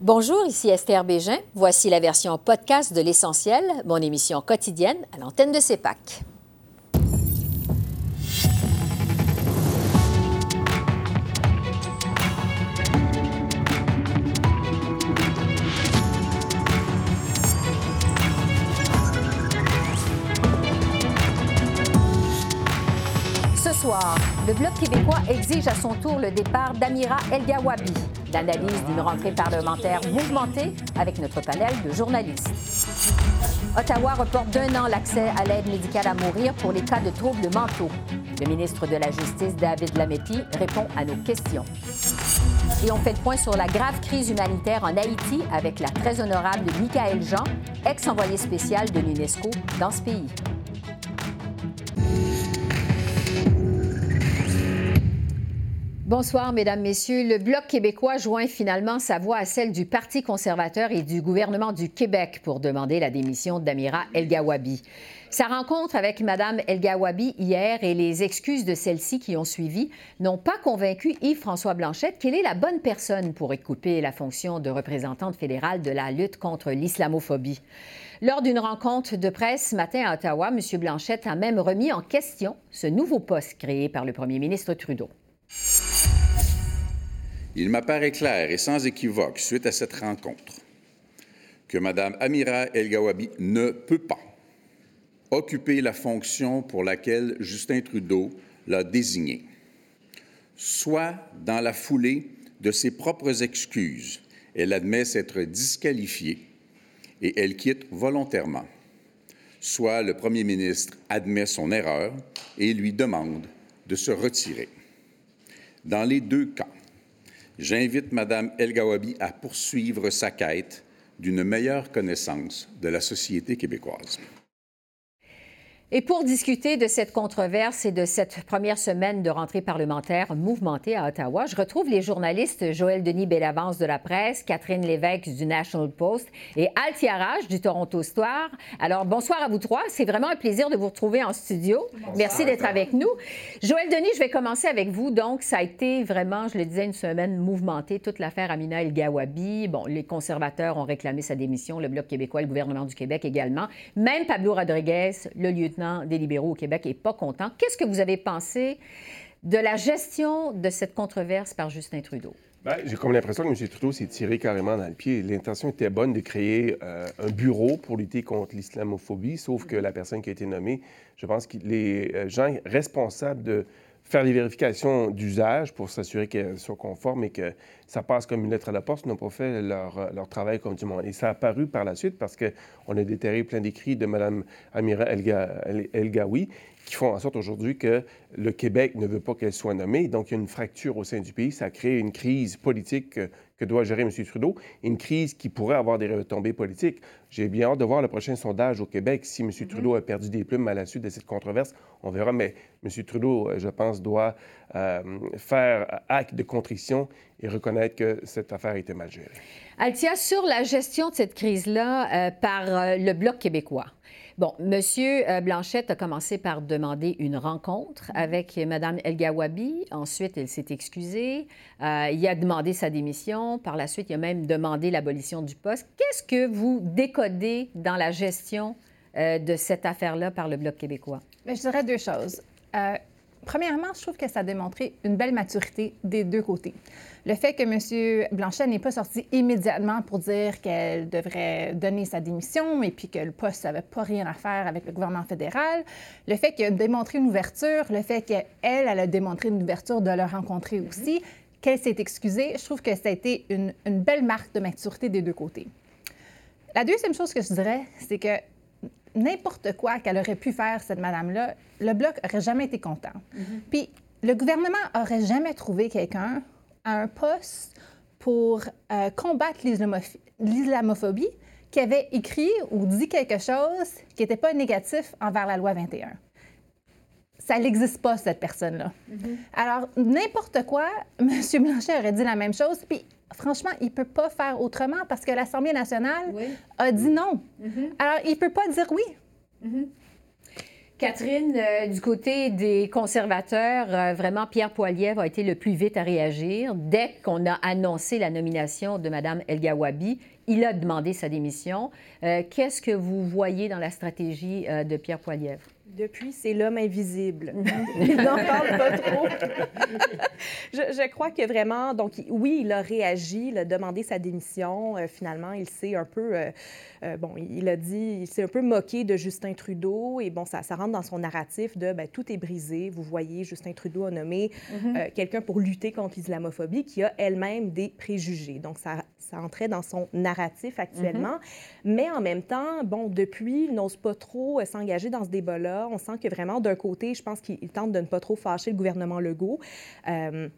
Bonjour, ici Esther Bégin. Voici la version podcast de L'Essentiel, mon émission quotidienne à l'antenne de CEPAC. Ce soir, le Bloc québécois exige à son tour le départ d'Amira El-Gawabi. L'analyse d'une rentrée parlementaire mouvementée avec notre panel de journalistes. Ottawa reporte d'un an l'accès à l'aide médicale à mourir pour les cas de troubles mentaux. Le ministre de la Justice, David Lametti, répond à nos questions. Et on fait le point sur la grave crise humanitaire en Haïti avec la très honorable Michael Jean, ex-envoyé spécial de l'UNESCO dans ce pays. Bonsoir, Mesdames, Messieurs. Le Bloc québécois joint finalement sa voix à celle du Parti conservateur et du gouvernement du Québec pour demander la démission d'Amira El-Gawabi. Sa rencontre avec Mme El-Gawabi hier et les excuses de celle-ci qui ont suivi n'ont pas convaincu Yves-François Blanchette qu'il est la bonne personne pour occuper la fonction de représentante fédérale de la lutte contre l'islamophobie. Lors d'une rencontre de presse ce matin à Ottawa, M. Blanchette a même remis en question ce nouveau poste créé par le premier ministre Trudeau. Il m'apparaît clair et sans équivoque, suite à cette rencontre, que Mme Amira El-Gawabi ne peut pas occuper la fonction pour laquelle Justin Trudeau l'a désignée, soit dans la foulée de ses propres excuses, elle admet s'être disqualifiée et elle quitte volontairement, soit le premier ministre admet son erreur et lui demande de se retirer. Dans les deux cas, j'invite Mme El-Gawabi à poursuivre sa quête d'une meilleure connaissance de la société québécoise. Et pour discuter de cette controverse et de cette première semaine de rentrée parlementaire mouvementée à Ottawa, je retrouve les journalistes Joël Denis Bellavance de la presse, Catherine Lévesque du National Post et Altia Raj du Toronto Star. Alors, bonsoir à vous trois. C'est vraiment un plaisir de vous retrouver en studio. Bonsoir, Merci d'être avec nous. Joël Denis, je vais commencer avec vous. Donc, ça a été vraiment, je le disais, une semaine mouvementée. Toute l'affaire Amina El-Gawabi. Bon, les conservateurs ont réclamé sa démission, le Bloc québécois, le gouvernement du Québec également. Même Pablo Rodriguez, le lieutenant des libéraux au Québec n'est pas content. Qu'est-ce que vous avez pensé de la gestion de cette controverse par Justin Trudeau? Bien, j'ai comme l'impression que M. Trudeau s'est tiré carrément dans le pied. L'intention était bonne de créer euh, un bureau pour lutter contre l'islamophobie, sauf que la personne qui a été nommée, je pense que les euh, gens responsables de faire les vérifications d'usage pour s'assurer qu'elles soient conformes et que ça passe comme une lettre à la poste, n'ont pas fait leur, leur, travail comme du monde. Et ça a apparu par la suite parce qu'on a déterré plein d'écrits de Mme Amira El-Gawi qui font en sorte aujourd'hui que le Québec ne veut pas qu'elle soit nommée. Donc, il y a une fracture au sein du pays. Ça crée une crise politique que, que doit gérer M. Trudeau, une crise qui pourrait avoir des retombées politiques. J'ai bien hâte de voir le prochain sondage au Québec. Si M. Trudeau a perdu des plumes à la suite de cette controverse, on verra. Mais M. Trudeau, je pense, doit euh, faire acte de contrition et reconnaître que cette affaire a été mal gérée. Altia, sur la gestion de cette crise-là euh, par euh, le Bloc québécois, Bon, Monsieur Blanchette a commencé par demander une rencontre avec Mme El Gawabi. Ensuite, elle s'est excusée. Euh, il a demandé sa démission. Par la suite, il a même demandé l'abolition du poste. Qu'est-ce que vous décodez dans la gestion euh, de cette affaire-là par le Bloc québécois? Bien, je dirais deux choses. Euh, premièrement, je trouve que ça a démontré une belle maturité des deux côtés. Le fait que M. Blanchet n'est pas sorti immédiatement pour dire qu'elle devrait donner sa démission et puis que le poste n'avait pas rien à faire avec le gouvernement fédéral, le fait qu'il a démontré une ouverture, le fait qu'elle, elle a démontré une ouverture de le rencontrer aussi, qu'elle s'est excusée, je trouve que ça a été une, une belle marque de maturité des deux côtés. La deuxième chose que je dirais, c'est que n'importe quoi qu'elle aurait pu faire, cette madame-là, le Bloc n'aurait jamais été content. Mm -hmm. Puis le gouvernement n'aurait jamais trouvé quelqu'un à un poste pour euh, combattre l'islamophobie qui avait écrit ou dit quelque chose qui n'était pas négatif envers la loi 21. Ça n'existe pas, cette personne-là. Mm -hmm. Alors, n'importe quoi, M. Blanchet aurait dit la même chose, puis franchement, il ne peut pas faire autrement parce que l'Assemblée nationale oui. a dit non. Mm -hmm. Alors, il ne peut pas dire oui. Mm -hmm. Catherine, euh, du côté des conservateurs, euh, vraiment, Pierre Poilievre a été le plus vite à réagir. Dès qu'on a annoncé la nomination de Mme El Gawabi, il a demandé sa démission. Euh, qu'est-ce que vous voyez dans la stratégie de Pierre Poilievre? Depuis, c'est l'homme invisible. il n'en parle pas trop. je, crois que vraiment, donc oui, il a réagi, il a demandé sa démission. Euh, finalement, il s'est un peu, euh, euh, bon, il a dit, il s'est un peu moqué de Justin Trudeau. Et bon, ça, ça rentre dans son narratif de ben, tout est brisé. Vous voyez, Justin Trudeau a nommé mm-hmm. quelqu'un pour lutter contre l'islamophobie qui a elle-même des préjugés. Donc, ça, ça entrait dans son narratif actuellement. Mm-hmm. Mais en même temps, bon, depuis, il n'ose pas trop s'engager dans ce débat-là on sent que vraiment, d'un côté, je pense qu'il tente de ne pas trop fâcher le gouvernement Legault. Euh,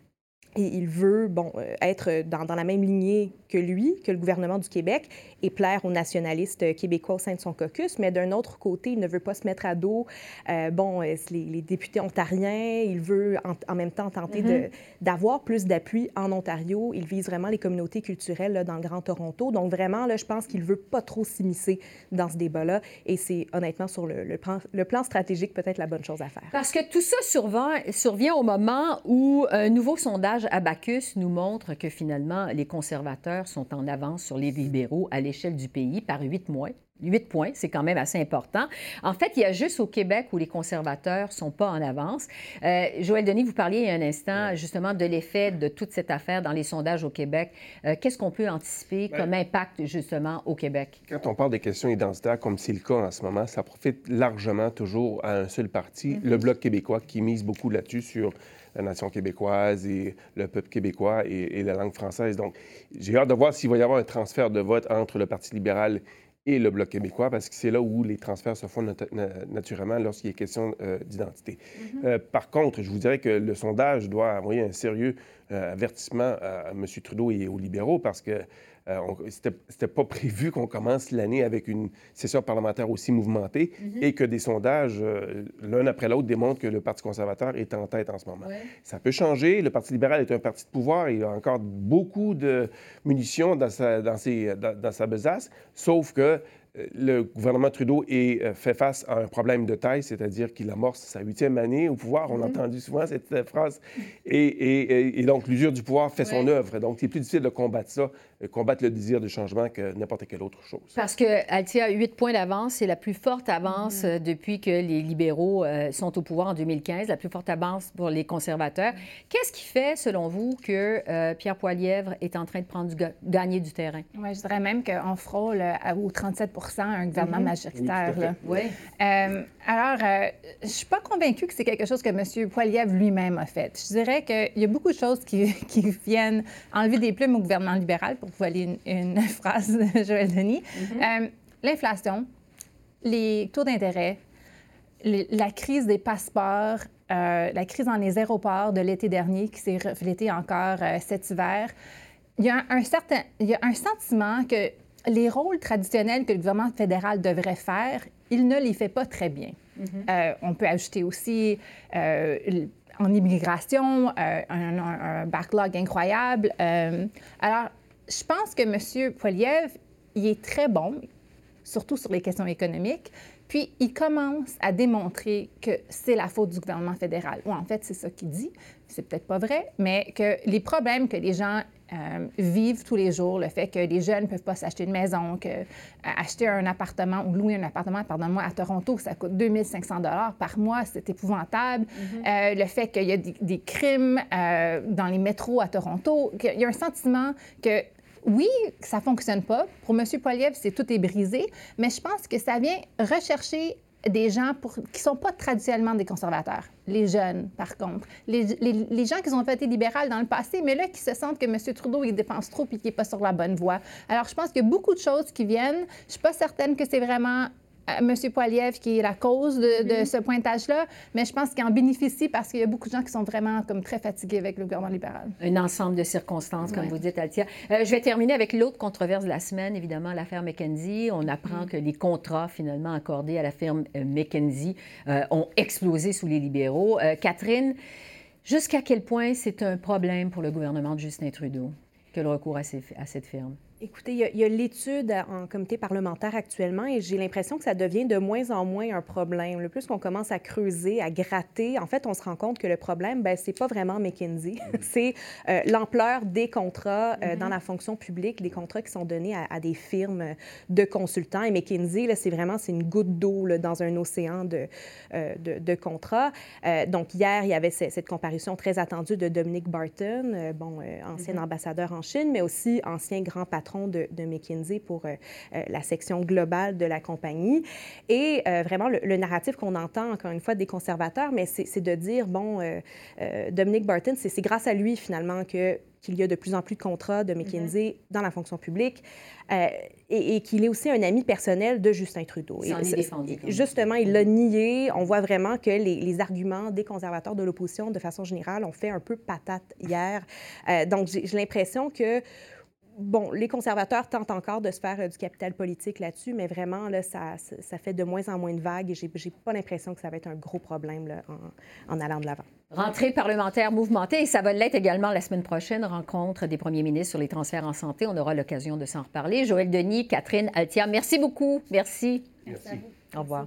et il veut bon, euh, être dans, dans, la même lignée que lui, que le gouvernement du Québec, et plaire aux nationalistes québécois au sein de son caucus. Mais d'un autre côté, il ne veut pas se mettre à dos euh, bon, euh, les, députés ontariens. Il veut en, même temps tenter mm-hmm. d'avoir plus d'appui en Ontario. Il vise vraiment les communautés culturelles là, dans le Grand Toronto. Donc vraiment, là, je pense qu'il ne veut pas trop s'immiscer dans ce débat-là. Et c'est honnêtement sur le, le, plan, le plan stratégique peut-être la bonne chose à faire. Parce que tout ça survient, survient au moment où un nouveau sondage Abacus nous montre que finalement, les conservateurs sont en avance sur les libéraux à l'échelle du pays par huit mois. 8 points, c'est quand même assez important. En fait, il y a juste au Québec où les conservateurs ne sont pas en avance. Euh, Joël Denis, vous parliez il y a un instant justement de l'effet de toute cette affaire dans les sondages au Québec. Euh, qu'est-ce qu'on peut anticiper ben, comme impact justement au Québec? Quand on parle des questions identitaires, comme c'est le cas en ce moment, ça profite largement toujours à un seul parti, mm-hmm. le Bloc québécois, qui mise beaucoup là-dessus sur la nation québécoise et le peuple québécois et, et la langue française. Donc, j'ai hâte de voir s'il va y avoir un transfert de vote entre le Parti libéral et le Bloc québécois, parce que c'est là où les transferts se font naturellement lorsqu'il est question euh, d'identité. Mm-hmm. Euh, par contre, je vous dirais que le sondage doit envoyer un sérieux euh, avertissement à, M. Trudeau et aux libéraux, parce que C'était pas prévu qu'on commence l'année avec une session parlementaire aussi mouvementée mm-hmm. et que des sondages, euh, l'un après l'autre, démontrent que le Parti conservateur est en tête en ce moment. Ça peut changer. Le Parti libéral est un parti de pouvoir. Il a encore beaucoup de munitions dans sa, dans ses, dans sa besace, sauf que le gouvernement Trudeau est, euh, fait face à un problème de taille, c'est-à-dire qu'il amorce sa huitième année au pouvoir. On a mm-hmm. entendu souvent cette euh, phrase. Et, donc, l'usure du pouvoir fait son œuvre. Donc, c'est plus difficile de combattre ça, euh, combattre le désir de changement que n'importe quelle autre chose. Parce qu'elle tient huit points d'avance. C'est la plus forte avance mm-hmm. depuis que les libéraux sont au pouvoir en 2015, la plus forte avance pour les conservateurs. Qu'est-ce qui fait, selon vous, que Pierre Poilièvre est en train de prendre du, gagner du terrain? Oui, je dirais même qu'on frôle au 37 un gouvernement mhm. majoritaire. Oui, euh, alors, euh, je ne suis pas convaincue que c'est quelque chose que M. Poiliev lui-même a fait. Je dirais qu'il y a beaucoup de choses qui, qui, viennent enlever des plumes au gouvernement libéral, pour voler une, une phrase de Joël Denis. Mhm. Euh, l'inflation, les taux d'intérêt, la crise des passeports, la crise dans les aéroports de l'été dernier qui s'est reflétée encore cet hiver. Il y, a un certain, il y a un sentiment que les rôles traditionnels que le gouvernement fédéral devrait faire, il ne les fait pas très bien. Euh, on peut ajouter aussi euh, en immigration euh, un, backlog incroyable. alors, je pense que M. Poliev, il est très bon, surtout sur les questions économiques. Puis, il commence à démontrer que c'est la faute du gouvernement fédéral. Ou en fait, c'est ça qu'il dit. C'est peut-être pas vrai, mais que les problèmes que les gens euh, vivent tous les jours, le fait que les jeunes ne peuvent pas s'acheter une maison, que euh, acheter un appartement ou louer un appartement, pardonne-moi, à Toronto, ça coûte 2500 dollars par mois, c'est épouvantable. Mm-hmm. Euh, le fait qu'il y a des, crimes dans les métros à Toronto, qu'il y a un sentiment que oui, ça fonctionne pas. Pour M. Poliev, c'est tout est brisé, mais je pense que ça vient rechercher des gens pour, qui sont pas traditionnellement des conservateurs. Les jeunes, par contre. Les, gens qui ont voté libéral dans le passé, mais là, qui se sentent que M. Trudeau, il dépense trop et qu'il n'est pas sur la bonne voie. Alors, je pense qu'il y a beaucoup de choses qui viennent. Je suis pas certaine que c'est vraiment M. Poiliev qui est la cause de, mm-hmm. ce pointage-là, mais je pense qu'il en bénéficie parce qu'il y a beaucoup de gens qui sont vraiment comme très fatigués avec le gouvernement libéral. Un ensemble de circonstances, comme vous dites, Altia. Euh, je vais terminer avec l'autre controverse de la semaine, évidemment, l'affaire McKenzie. On apprend mm. que les contrats finalement accordés à la firme euh, McKenzie euh, ont explosé sous les libéraux. Catherine, jusqu'à quel point c'est un problème pour le gouvernement de Justin Trudeau que le recours à, à cette firme? Écoutez, il y a, l'étude en comité parlementaire actuellement et j'ai l'impression que ça devient de moins en moins un problème. Le plus qu'on commence à creuser, à gratter, en fait, on se rend compte que le problème, ben, c'est pas vraiment McKinsey, c'est euh, l'ampleur des contrats euh, dans mm-hmm. la fonction publique, des contrats qui sont donnés à, des firmes de consultants. Et McKinsey, c'est vraiment c'est une goutte d'eau dans un océan de, euh, de, de, contrats. donc hier, il y avait cette, comparution très attendue de Dominic Barton, bon, ancien mm-hmm. ambassadeur en Chine, mais aussi ancien grand patron de, McKinsey pour euh, euh, la section globale de la compagnie. Et euh, vraiment, le, narratif qu'on entend, encore une fois, des conservateurs, mais c'est de dire, bon, Dominic Barton, c'est grâce à lui, finalement, que qu'il y a de plus en plus de contrats de McKinsey mm-hmm. dans la fonction publique et, qu'il est aussi un ami personnel de Justin Trudeau. Il est défendu, justement, il l'a nié. On voit vraiment que les, les arguments des conservateurs de l'opposition, de façon générale, ont fait un peu patate hier. donc, j'ai l'impression que bon, les conservateurs tentent encore de se faire euh, du capital politique là-dessus, mais vraiment, là, ça, ça, fait de moins en moins de vagues et j'ai, n'ai pas l'impression que ça va être un gros problème là, en, allant de l'avant. Rentrée parlementaire mouvementée, et ça va l'être également la semaine prochaine, rencontre des premiers ministres sur les transferts en santé. On aura l'occasion de s'en reparler. Joël Denis, Catherine Altia, merci beaucoup. Merci. Merci. Au revoir.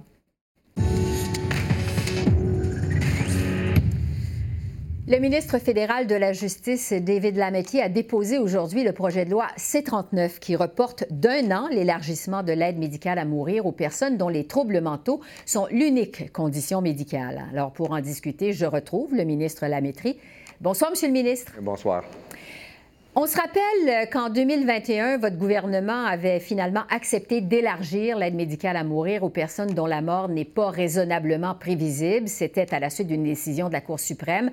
Le ministre fédéral de la Justice, David Lametti, a déposé aujourd'hui le projet de loi C-39 qui reporte d'un an l'élargissement de l'aide médicale à mourir aux personnes dont les troubles mentaux sont l'unique condition médicale. Alors, pour en discuter, je retrouve le ministre Lametti. Bonsoir, Monsieur le ministre. Bonsoir. On se rappelle qu'en 2021, votre gouvernement avait finalement accepté d'élargir l'aide médicale à mourir aux personnes dont la mort n'est pas raisonnablement prévisible. C'était à la suite d'une décision de la Cour suprême.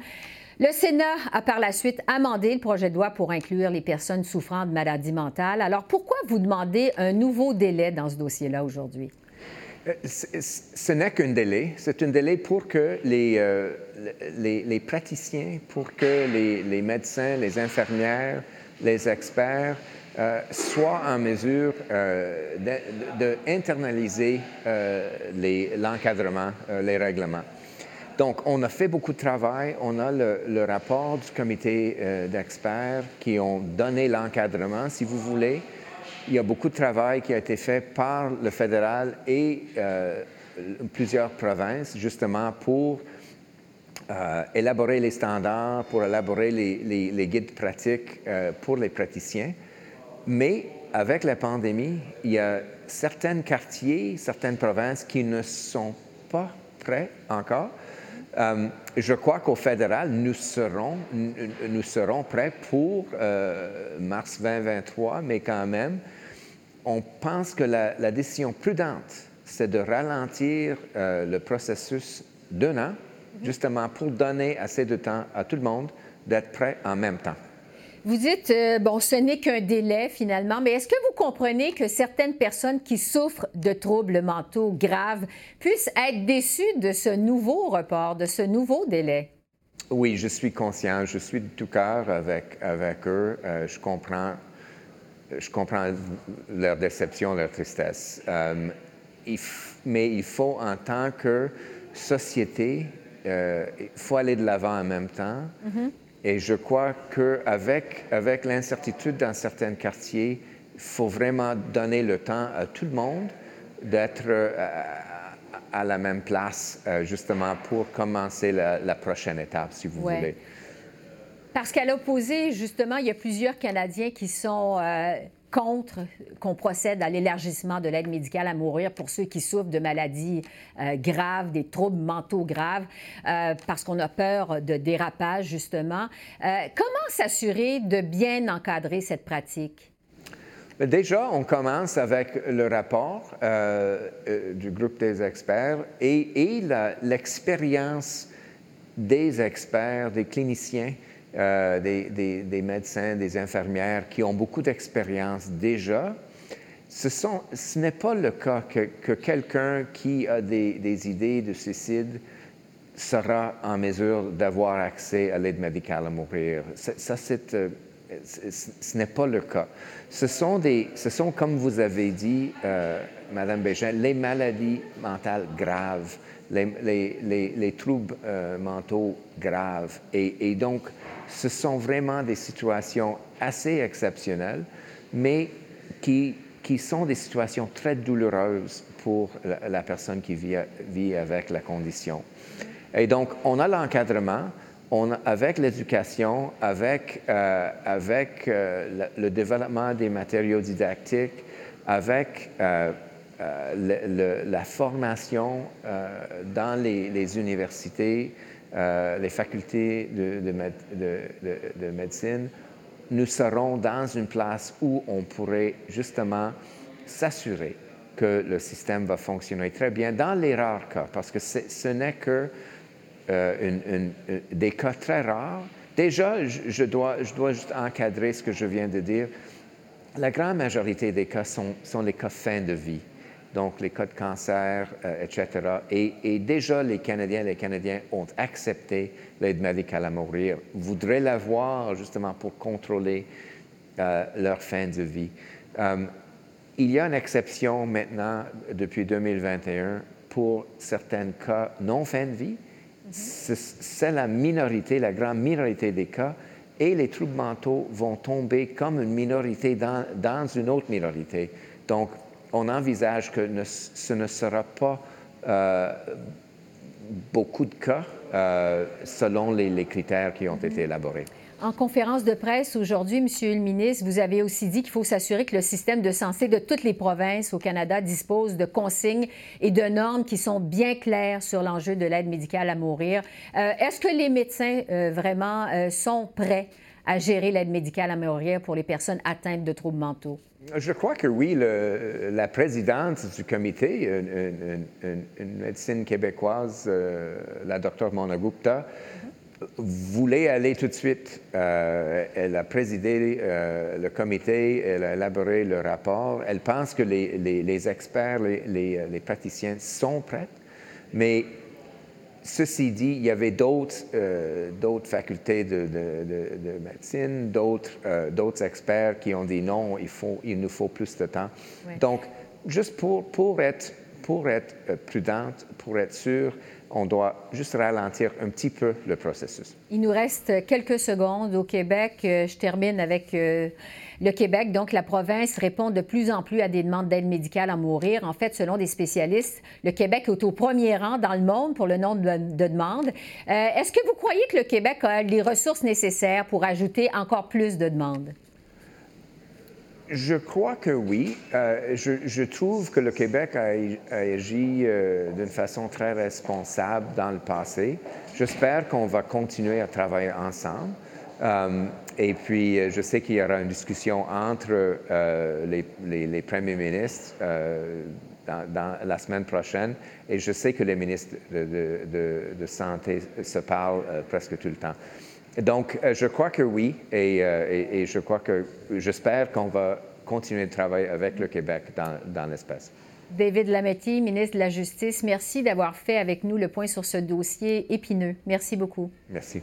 Le Sénat a par la suite amendé le projet de loi pour inclure les personnes souffrant de maladies mentales. Alors pourquoi vous demandez un nouveau délai dans ce dossier-là aujourd'hui? Euh, ce n'est qu'un délai. C'est un délai pour que les, euh, les, praticiens, pour que les, médecins, les infirmières, les experts euh, soient en mesure d'internaliser l'encadrement, les règlements. Donc, on a fait beaucoup de travail. On a le, rapport du comité euh, d'experts qui ont donné l'encadrement, si vous voulez. Il y a beaucoup de travail qui a été fait par le fédéral et euh, plusieurs provinces, justement, pour euh, élaborer les standards, pour élaborer les, guides pratiques pour les praticiens. Mais avec la pandémie, il y a certains quartiers, certaines provinces qui ne sont pas prêts encore euh, je crois qu'au fédéral, nous serons, nous serons prêts pour euh, mars 2023, mais quand même, on pense que la, décision prudente, c'est de ralentir euh, le processus d'un an, justement pour donner assez de temps à tout le monde d'être prêt en même temps. Vous dites, euh, bon, ce n'est qu'un délai finalement, mais est-ce que vous comprenez que certaines personnes qui souffrent de troubles mentaux graves puissent être déçues de ce nouveau report, de ce nouveau délai? Oui, je suis conscient, je suis de tout cœur avec, avec eux. Euh, je, comprends, je comprends leur déception, leur tristesse. Euh, mais il faut, en tant que société, il faut aller de l'avant en même temps. Mm-hmm. Et je crois qu'avec avec, l'incertitude dans certains quartiers, il faut vraiment donner le temps à tout le monde d'être euh, à, la même place, euh, justement, pour commencer la, prochaine étape, si vous voulez. Parce qu'à l'opposé, justement, il y a plusieurs Canadiens qui sont euh, contre qu'on procède à l'élargissement de l'aide médicale à mourir pour ceux qui souffrent de maladies euh, graves, des troubles mentaux graves, euh, parce qu'on a peur de dérapage, justement. Euh, comment s'assurer de bien encadrer cette pratique? Déjà, on commence avec le rapport du groupe des experts et, et l'expérience des experts, des cliniciens euh, des, médecins, des infirmières qui ont beaucoup d'expérience déjà. Ce, ce n'est pas le cas que, quelqu'un qui a des, idées de suicide sera en mesure d'avoir accès à l'aide médicale à mourir. Ça, euh, ce n'est pas le cas. Ce sont, des, ce sont comme vous avez dit, euh, Madame Bégin, les maladies mentales graves, les, troubles mentaux graves. Et, et donc, ce sont vraiment des situations assez exceptionnelles, mais qui, qui sont des situations très douloureuses pour la, personne qui vit, vit, avec la condition. Et donc, on a l'encadrement, on, avec l'éducation, avec, euh, avec euh, le, développement des matériaux didactiques, avec euh, la formation dans les, universités, les facultés de, de, de médecine, nous serons dans une place où on pourrait justement s'assurer que le système va fonctionner très bien dans les rares cas, parce que ce n'est que euh, des cas très rares. Déjà, je, dois, je dois juste encadrer ce que je viens de dire. La grande majorité des cas sont, sont les cas fin de vie donc les cas de cancer, euh, etc. Et, et, déjà, les Canadiens et les Canadiens ont accepté l'aide médicale à mourir, voudraient l'avoir justement pour contrôler euh, leur fin de vie. Euh, il y a une exception maintenant depuis 2021 pour certains cas non fin de vie. C'est la minorité, la grande minorité des cas, et les troubles mentaux vont tomber comme une minorité dans, dans une autre minorité. Donc, on envisage que ce ne sera pas euh, beaucoup de cas euh, selon les, critères qui ont été élaborés. En conférence de presse aujourd'hui, Monsieur le ministre, vous avez aussi dit qu'il faut s'assurer que le système de santé de toutes les provinces au Canada dispose de consignes et de normes qui sont bien claires sur l'enjeu de l'aide médicale à mourir. Euh, est-ce que les médecins vraiment sont prêts à gérer l'aide médicale à mourir pour les personnes atteintes de troubles mentaux? Je crois que oui, la présidente du comité, une, médecine québécoise, euh, la docteure Mona Gupta, voulait aller tout de suite. Euh, elle a présidé euh, le comité, elle a élaboré le rapport. Elle pense que les, experts, les, les, praticiens sont prêts, mais Ceci dit, il y avait d'autres euh, facultés de, médecine, euh, d'autres experts qui ont dit non, il, faut, il nous faut plus de temps. Donc, juste pour, pour être, pour être euh, prudente, pour être sûr, on doit juste ralentir un petit peu le processus. Il nous reste quelques secondes au Québec. Je termine avec le Québec, donc la province, répond de plus en plus à des demandes d'aide médicale à mourir. En fait, selon des spécialistes, le Québec est au premier rang dans le monde pour le nombre de, demandes. Euh, est-ce que vous croyez que le Québec a les ressources nécessaires pour ajouter encore plus de demandes? Je crois que oui. Euh, je, trouve que le Québec a, agi euh, d'une façon très responsable dans le passé. J'espère qu'on va continuer à travailler ensemble. Et puis, euh, je sais qu'il y aura une discussion entre euh, les, premiers ministres euh, dans, la semaine prochaine. Et je sais que les ministres de, Santé se parlent presque tout le temps. Donc, je crois que oui. Et, je crois que j'espère qu'on va continuer de travailler avec le Québec dans, dans l'espace. David Lametti, ministre de la Justice, merci d'avoir fait avec nous le point sur ce dossier épineux. Merci beaucoup. Merci.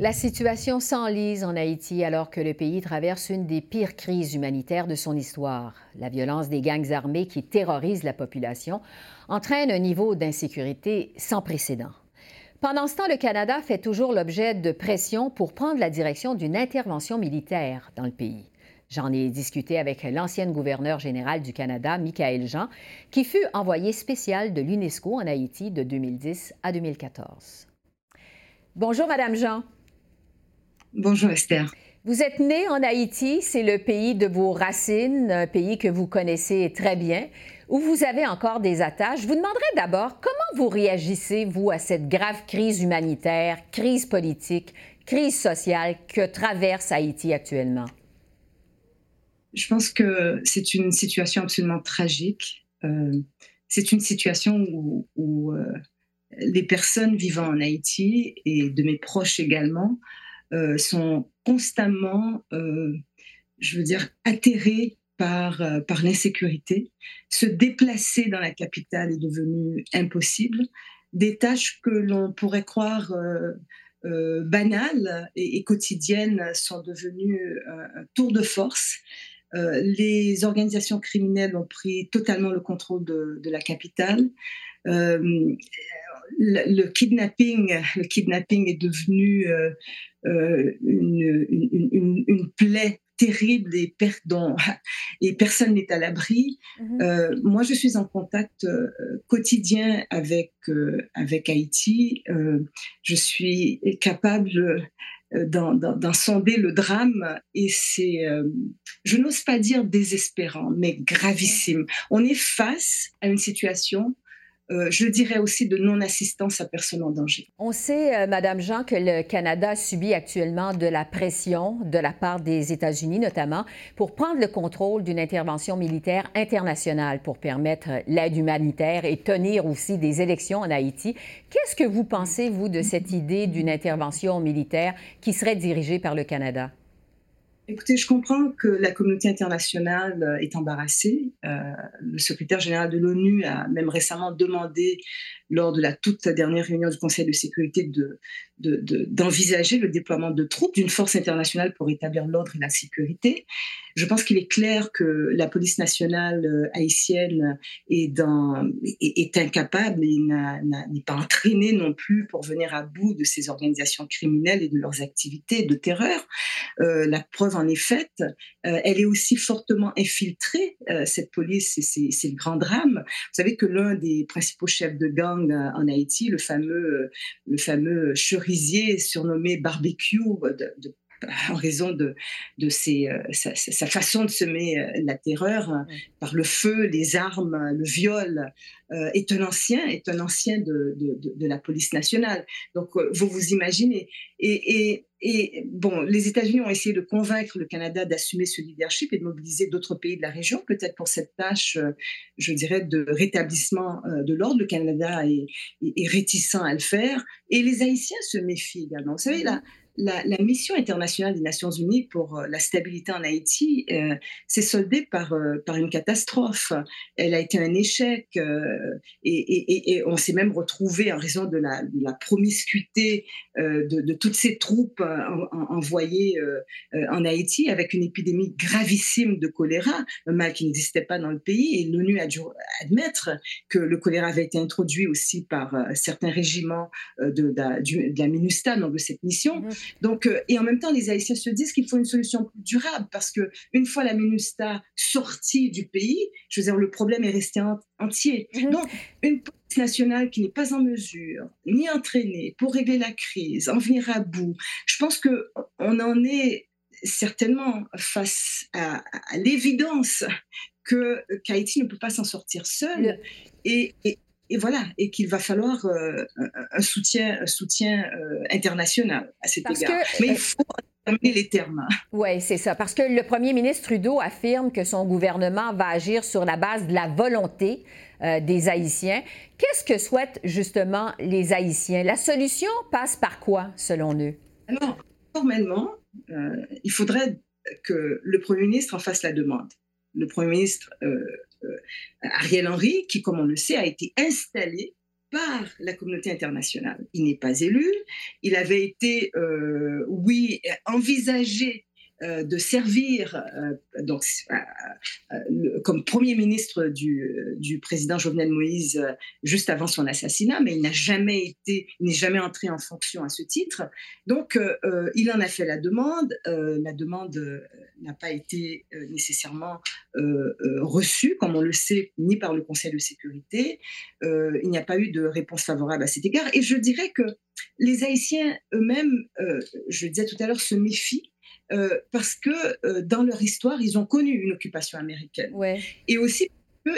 La situation s'enlise en Haïti alors que le pays traverse une des pires crises humanitaires de son histoire. La violence des gangs armés qui terrorisent la population entraîne un niveau d'insécurité sans précédent. Pendant ce temps, le Canada fait toujours l'objet de pression pour prendre la direction d'une intervention militaire dans le pays. J'en ai discuté avec l'ancienne gouverneure générale du Canada, Michael Jean, qui fut envoyé spécial de l'UNESCO en Haïti de 2010 à 2014. Bonjour, Madame Jean. Bonjour Esther. Vous êtes née en Haïti, c'est le pays de vos racines, un pays que vous connaissez très bien, où vous avez encore des attaches. Je vous demanderai d'abord comment vous réagissez, vous, à cette grave crise humanitaire, crise politique, crise sociale que traverse Haïti actuellement? Je pense que c'est une situation absolument tragique. Euh, c'est une situation où, euh, les personnes vivant en Haïti, et de mes proches également, euh, sont constamment, euh, je veux dire, atterrés par, euh, par l'insécurité. Se déplacer dans la capitale est devenu impossible. Des tâches que l'on pourrait croire banales et, quotidiennes sont devenues un tour de force. les organisations criminelles ont pris totalement le contrôle de, de la capitale le, kidnapping, le kidnapping est devenu une, une, une, plaie terrible et, et personne n'est à l'abri. Mm-hmm. moi, je suis en contact quotidien avec, avec Haïti. je suis capable euh, d'en sonder le drame et c'est, euh, je n'ose pas dire désespérant, mais gravissime. On est face à une situation euh, je dirais aussi de non-assistance à personne en danger. On sait, euh, Madame Jean, que le Canada subit actuellement de la pression de la part des États-Unis, notamment, pour prendre le contrôle d'une intervention militaire internationale pour permettre l'aide humanitaire et tenir aussi des élections en Haïti. Qu'est-ce que vous pensez, vous, de cette idée d'une intervention militaire qui serait dirigée par le Canada? Écoutez, je comprends que la communauté internationale euh, est embarrassée. Euh, le secrétaire général de l'ONU a même récemment demandé, lors de la toute dernière réunion du Conseil de sécurité, de, d'envisager le déploiement de troupes d'une force internationale pour établir l'ordre et la sécurité. Je pense qu'il est clair que la police nationale euh, haïtienne est, incapable et n'est pas entraînée non plus pour venir à bout de ces organisations criminelles et de leurs activités de terreur. La preuve en est faite. Euh, elle est aussi fortement infiltrée, cette police, et c'est le grand drame. Vous savez que l'un des principaux chefs de gang en Haïti, le fameux, le fameux surnommé barbecue de, en raison de, de ses, euh, sa, façon de semer euh, la terreur euh, par le feu, les armes, le viol, est un ancien, est un ancien de, de, la police nationale. Donc, vous vous imaginez. Et, et, et bon, les États-Unis ont essayé de convaincre le Canada d'assumer ce leadership et de mobiliser d'autres pays de la région, peut-être pour cette tâche, je dirais, de rétablissement de l'ordre. Le Canada est, est, réticent à le faire. Et les Haïtiens se méfient également. Vous savez, là, la, mission internationale des Nations Unies pour euh, la stabilité en Haïti euh, s'est soldée par, euh, par une catastrophe. Elle a été un échec et, on s'est même retrouvé en raison de la, promiscuité de, toutes ces troupes envoyées en Haïti avec une épidémie gravissime de choléra, mal qui n'existait pas dans le pays. Et l'ONU a dû admettre que le choléra avait été introduit aussi par certains régiments de, la MINUSTA, donc de cette mission. Mmh. Donc, euh, et en même temps, les Haïtiens se disent qu'il faut une solution plus durable parce que une fois la MINUSTA sortie du pays, je veux dire, le problème est resté entier. Mhm. Donc, une police nationale qui n'est pas en mesure ni entraînée pour régler la crise, en venir à bout, je pense que on en est certainement face à, l'évidence que qu'Haïti ne peut pas s'en sortir seul. Et, et voilà, et qu'il va falloir euh, un soutien, un soutien euh, international à cet égard. Mais il euh, faut terminer les termes. Oui, c'est ça. Parce que le premier ministre Trudeau affirme que son gouvernement va agir sur la base de la volonté des Haïtiens. Qu'est-ce que souhaitent justement les Haïtiens? La solution passe par quoi, selon eux? Alors, formellement, il faudrait que le premier ministre en fasse la demande. Le premier ministre euh, Ariel Henry, qui, comme on le sait, a été installé par la communauté internationale. Il n'est pas élu. Il avait été, euh, oui, envisagé euh, de servir euh, donc, euh, comme Premier ministre du, président Jovenel Moïse juste avant son assassinat, mais il n'a jamais été, n'est jamais entré en fonction à ce titre. Donc, il en a fait la demande. la demande n'a pas été nécessairement reçue, comme on le sait, ni par le Conseil de sécurité. il n'y a pas eu de réponse favorable à cet égard. Et je dirais que les Haïtiens eux-mêmes, je le disais tout à l'heure, se méfient parce que euh, dans leur histoire, ils ont connu une occupation américaine. Et aussi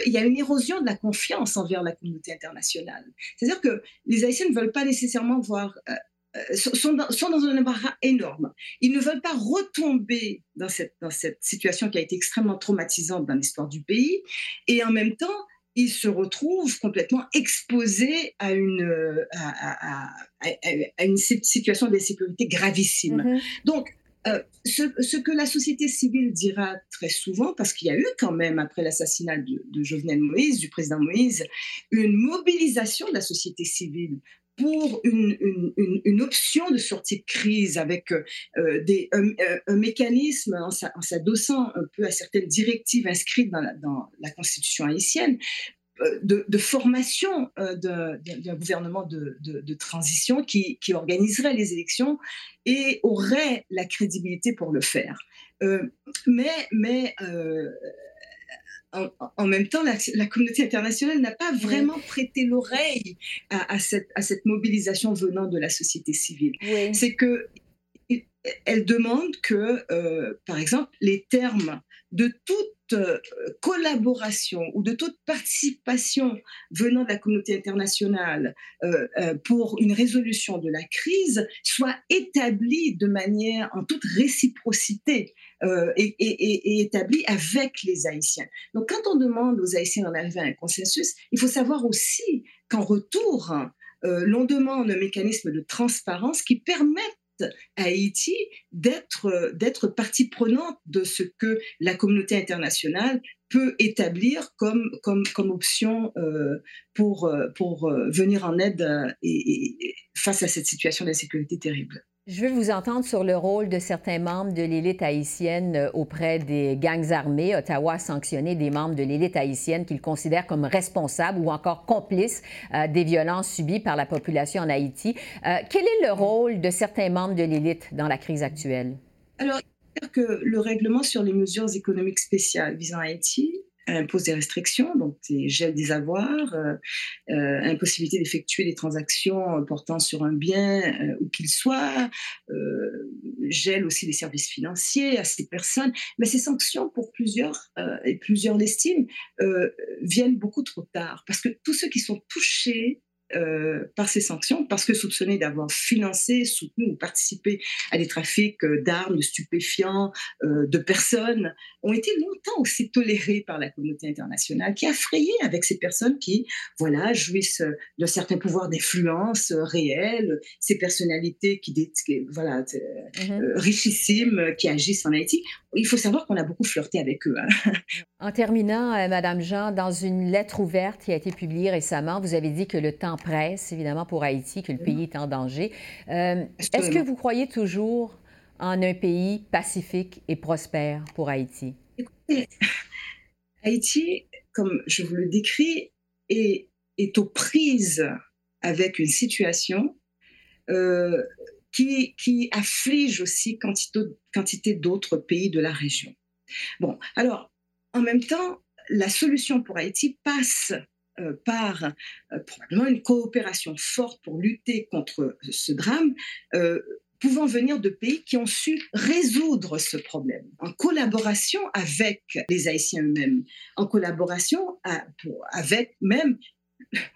il y a une érosion de la confiance envers la communauté internationale. C'est-à-dire que les Haïtiens ne veulent pas nécessairement voir, euh, sont, dans, sont, dans, un embarras énorme. Ils ne veulent pas retomber dans cette, dans cette situation qui a été extrêmement traumatisante dans l'histoire du pays. Et en même temps, ils se retrouvent complètement exposés à une, à, à, à, une situation d'insécurité gravissime. Mm-hmm. Donc, euh, ce, que la société civile dira très souvent, parce qu'il y a eu quand même, après l'assassinat de, Jovenel Moïse, du président Moïse, une mobilisation de la société civile pour une, option de sortie de crise avec euh, des, un, mécanisme en s'adossant un peu à certaines directives inscrites dans la constitution haïtienne de, formation d'un gouvernement de, transition qui, organiserait les élections et aurait la crédibilité pour le faire. mais mais en, même temps, la, communauté internationale n'a pas vraiment prêté l'oreille à, cette, à, cette, mobilisation venant de la société civile. C'est que elle demande que, euh, par exemple, les termes de toute euh, collaboration ou de toute participation venant de la communauté internationale euh, pour une résolution de la crise soient établis de manière en toute réciprocité et, et, établis avec les Haïtiens. Donc, quand on demande aux Haïtiens d'en arriver à un consensus, il faut savoir aussi qu'en retour, l'on demande un mécanisme de transparence qui permette à Haïti d'être, partie prenante de ce que la communauté internationale peut établir comme, option euh, pour, euh, euh, venir en aide face à cette situation d'insécurité terrible. Je veux vous entendre sur le rôle de certains membres de l'élite haïtienne euh, auprès des gangs armés. Ottawa a sanctionné des membres de l'élite haïtienne qu'il considère comme responsables ou encore complices euh, des violences subies par la population en Haïti. Euh, quel est le rôle de certains membres de l'élite dans la crise actuelle? Alors, que le règlement sur les mesures économiques spéciales visant Haïti impose des restrictions, donc des gel des avoirs, euh, euh, impossibilité d'effectuer des transactions portant sur un bien euh, où qu'il soit, gel aussi des services financiers à ces personnes. Mais ces sanctions, pour plusieurs, et plusieurs l'estiment, viennent beaucoup trop tard, parce que tous ceux qui sont touchés euh, par ces sanctions parce que soupçonnés d'avoir financé, soutenu ou participé à des trafics euh, d'armes, de stupéfiants, euh, de personnes, ont été longtemps aussi tolérés par la communauté internationale, qui a frayé avec ces personnes qui, voilà, jouissent d'un certain pouvoir d'influence réel, ces personnalités qui, voilà, mm-hmm. richissimes, qui agissent en Haïti. Il faut savoir qu'on a beaucoup flirté avec eux. Hein. En terminant, Madame Jean, dans une lettre ouverte qui a été publiée récemment, vous avez dit que le temps presse, évidemment, pour Haïti, que le pays est en danger. Euh, est-ce que vous croyez toujours en un pays pacifique et prospère pour Haïti? Écoutez, Haïti, comme je vous le décris, est, est aux prises avec une situation euh, qui, qui, afflige aussi quantité, quantité d'autres pays de la région. Bon, alors, en même temps, la solution pour Haïti passe euh, par euh, probablement une coopération forte pour lutter contre ce drame, euh, pouvant venir de pays qui ont su résoudre ce problème, en collaboration avec les Haïtiens eux-mêmes, en collaboration avec même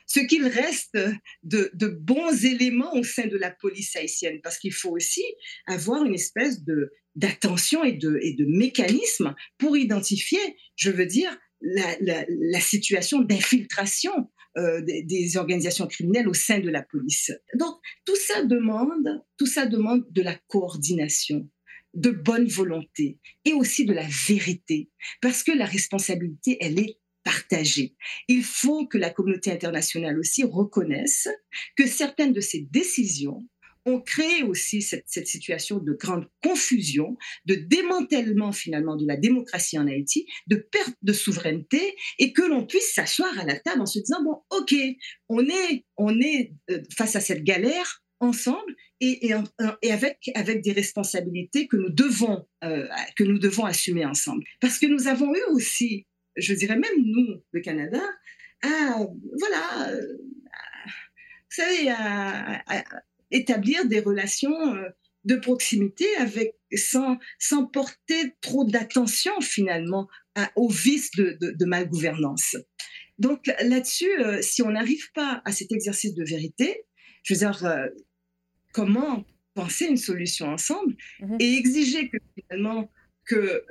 ce qu'il reste de, bons éléments au sein de la police haïtienne, parce qu'il faut aussi avoir une espèce de d'attention et de, et de mécanisme pour identifier, je veux dire, la, situation d'infiltration euh, des, organisations criminelles au sein de la police. Donc tout ça demande, tout ça demande de la coordination, de bonne volonté et aussi de la vérité, parce que la responsabilité, elle est partagée. Il faut que la communauté internationale aussi reconnaisse que certaines de ces décisions ont créé aussi cette, situation de grande confusion, de démantèlement finalement de la démocratie en Haïti, de perte de souveraineté, et que l'on puisse s'asseoir à la table en se disant, bon, ok, on est, on est euh, face à cette galère ensemble et, et, avec, avec des responsabilités que nous, devons, euh, que nous devons assumer ensemble. Parce que nous avons eu aussi, je dirais même nous, le Canada, à, voilà, vous savez, à, établir des relations euh, de proximité avec, sans, sans porter trop d'attention finalement aux vices de, de, malgouvernance. Donc là-dessus, euh, si on n'arrive pas à cet exercice de vérité, je veux dire, euh, comment penser une solution ensemble mm-hmm. et exiger que finalement que,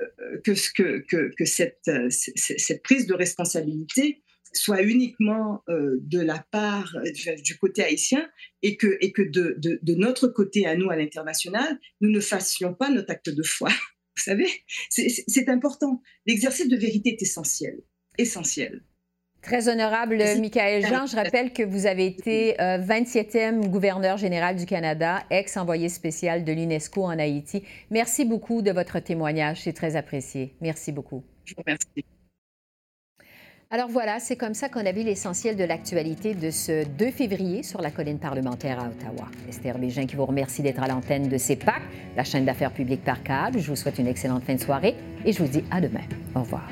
que, que, que, que cette, cette, prise de responsabilité soit uniquement euh, de la part euh, du côté haïtien et que, et que de, de, notre côté à nous, à l'international, nous ne fassions pas notre acte de foi. Vous savez, c'est important. L'exercice de vérité est essentiel. Essentiel. Très honorable Michael Jean, je rappelle que vous avez été 27e euh, gouverneur général du Canada, ex-envoyé spécial de l'UNESCO en Haïti. Merci beaucoup de votre témoignage, c'est très apprécié. Merci beaucoup. Je vous remercie. Alors voilà, c'est comme ça qu'on a vu l'essentiel de l'actualité de ce 2 février sur la colline parlementaire à Ottawa. Esther Bégin qui vous remercie d'être à l'antenne de CEPAC, la chaîne d'affaires publiques par câble. Je vous souhaite une excellente fin de soirée et je vous dis à demain. Au revoir.